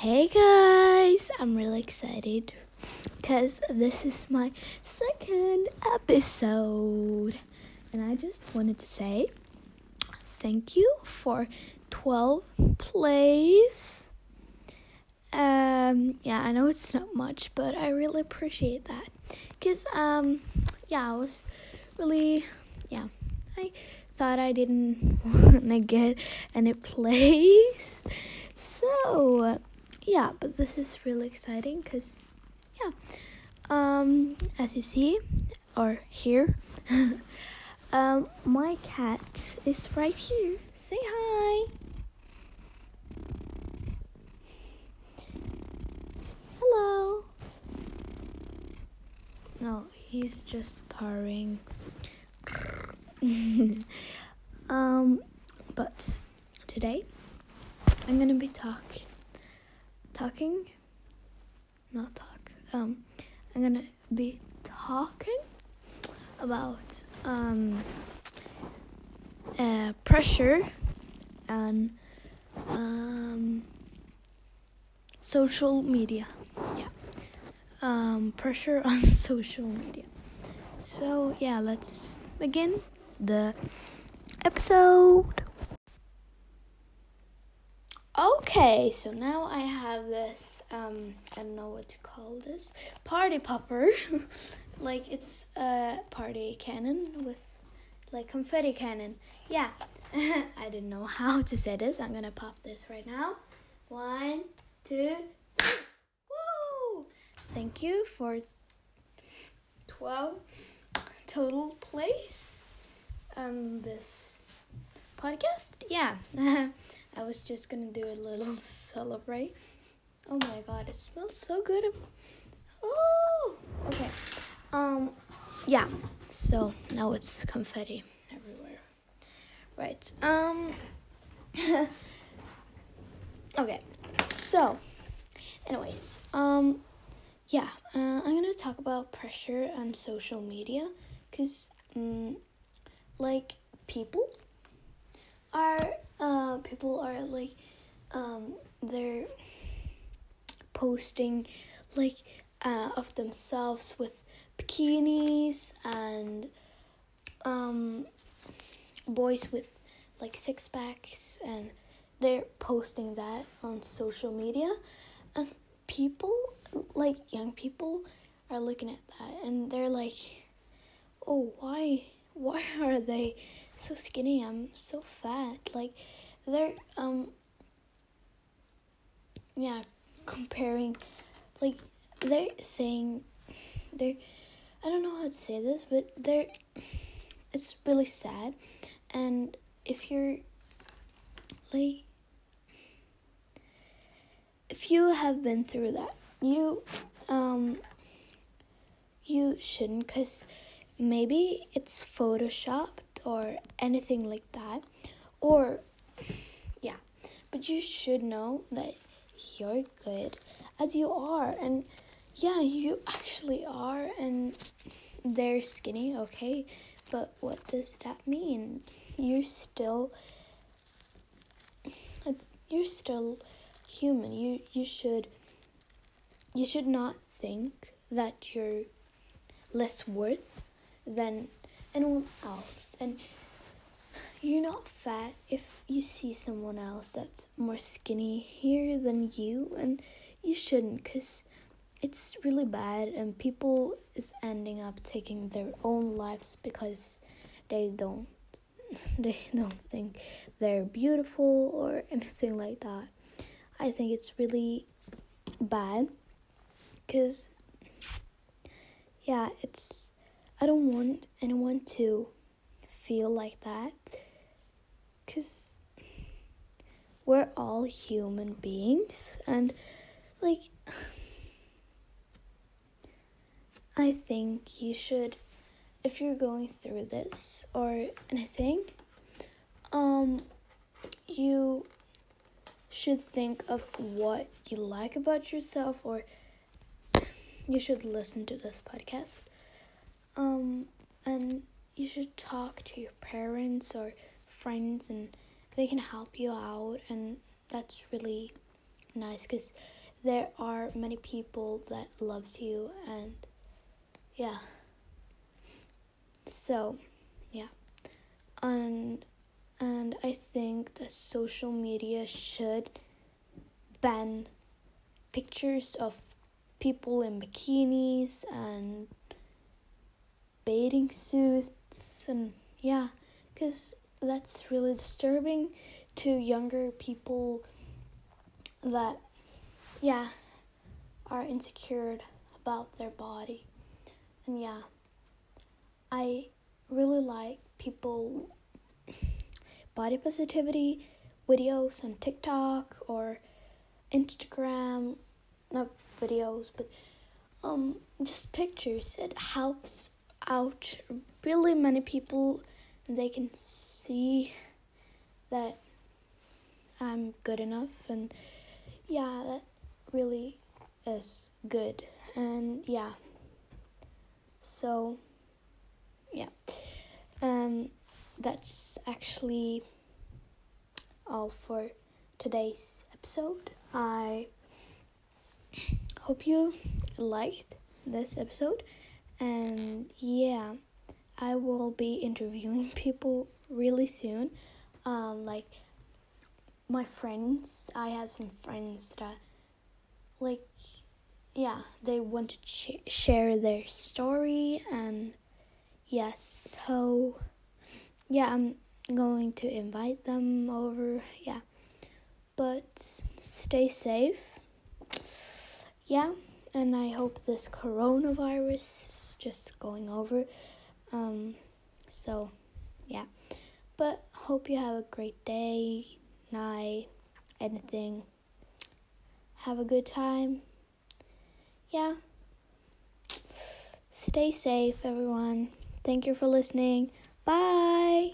Hey guys, I'm really excited because this is my second episode. And I just wanted to say thank you for 12 plays. Um yeah, I know it's not much, but I really appreciate that. Cuz um yeah, I was really yeah, I thought I didn't want to get any plays. So, yeah, but this is really exciting because, yeah, um, as you see or hear, um, my cat is right here. Say hi. Hello. No, he's just purring. um, but today I'm gonna be talk talking, not talk. Um, I'm gonna be talking about um uh, pressure and um social media. Yeah. Um, pressure on social media. So yeah, let's begin the episode. Okay, so now I have this um I don't know what to call this party popper. like it's a party cannon with like confetti cannon. Yeah. I didn't know how to say this. I'm gonna pop this right now. One, two, three. Woo! Thank you for 12 total plays on this podcast. Yeah, I was just gonna do a little celebrate. Oh my god, it smells so good. Oh, okay. Um, yeah. So now it's confetti everywhere. Right. Um. okay. So, anyways, um, yeah, uh, I'm gonna talk about pressure on social media, cause, um, like people people are like um they're posting like uh of themselves with bikinis and um boys with like six packs and they're posting that on social media. And people like young people are looking at that and they're like oh why why are they so skinny? I'm so fat. Like they're um yeah comparing like they're saying they're i don't know how to say this but they're it's really sad. And if you're like if you have been through that you um you shouldn't because maybe it's photoshopped or anything like that. Or yeah. But you should know that you're good as you are. And yeah you actually are. And they're skinny okay? But what does that mean? You're still you're still human. You you should you should not think that you're less worth than anyone else. And you're not fat. If you see someone else that's more skinny here than you and you shouldn't because it's really bad and people is ending up taking their own lives because they don't they don't think they're beautiful or anything like that. I think it's really bad because yeah it's i don't want anyone to feel like that because we're all human beings and like i think you should if you're going through this or anything um you should think of what you like about yourself or you should listen to this podcast um and you should talk to your parents or friends and they can help you out and that's really nice because there are many people that loves you and yeah. So yeah. And and i think that social media should ban pictures of people in bikinis and bathing suits and yeah because that's really disturbing to younger people that yeah are insecure about their body. And yeah i really like people body positivity videos on tiktok or instagram not videos but um just pictures. It helps out really many people they can see that I'm good enough and yeah that really is good. And yeah. So yeah. Um that's actually all for today's episode. I hope you liked this episode. And yeah i will be interviewing people really soon. Um like my friends i have some friends that like yeah they want to share their story and yes yeah, so yeah i'm going to invite them over yeah. But stay safe. Yeah and I hope this coronavirus is just going over. Um, so, yeah. But hope you have a great day, night, anything. Have a good time. Yeah. Stay safe, everyone. Thank you for listening. Bye.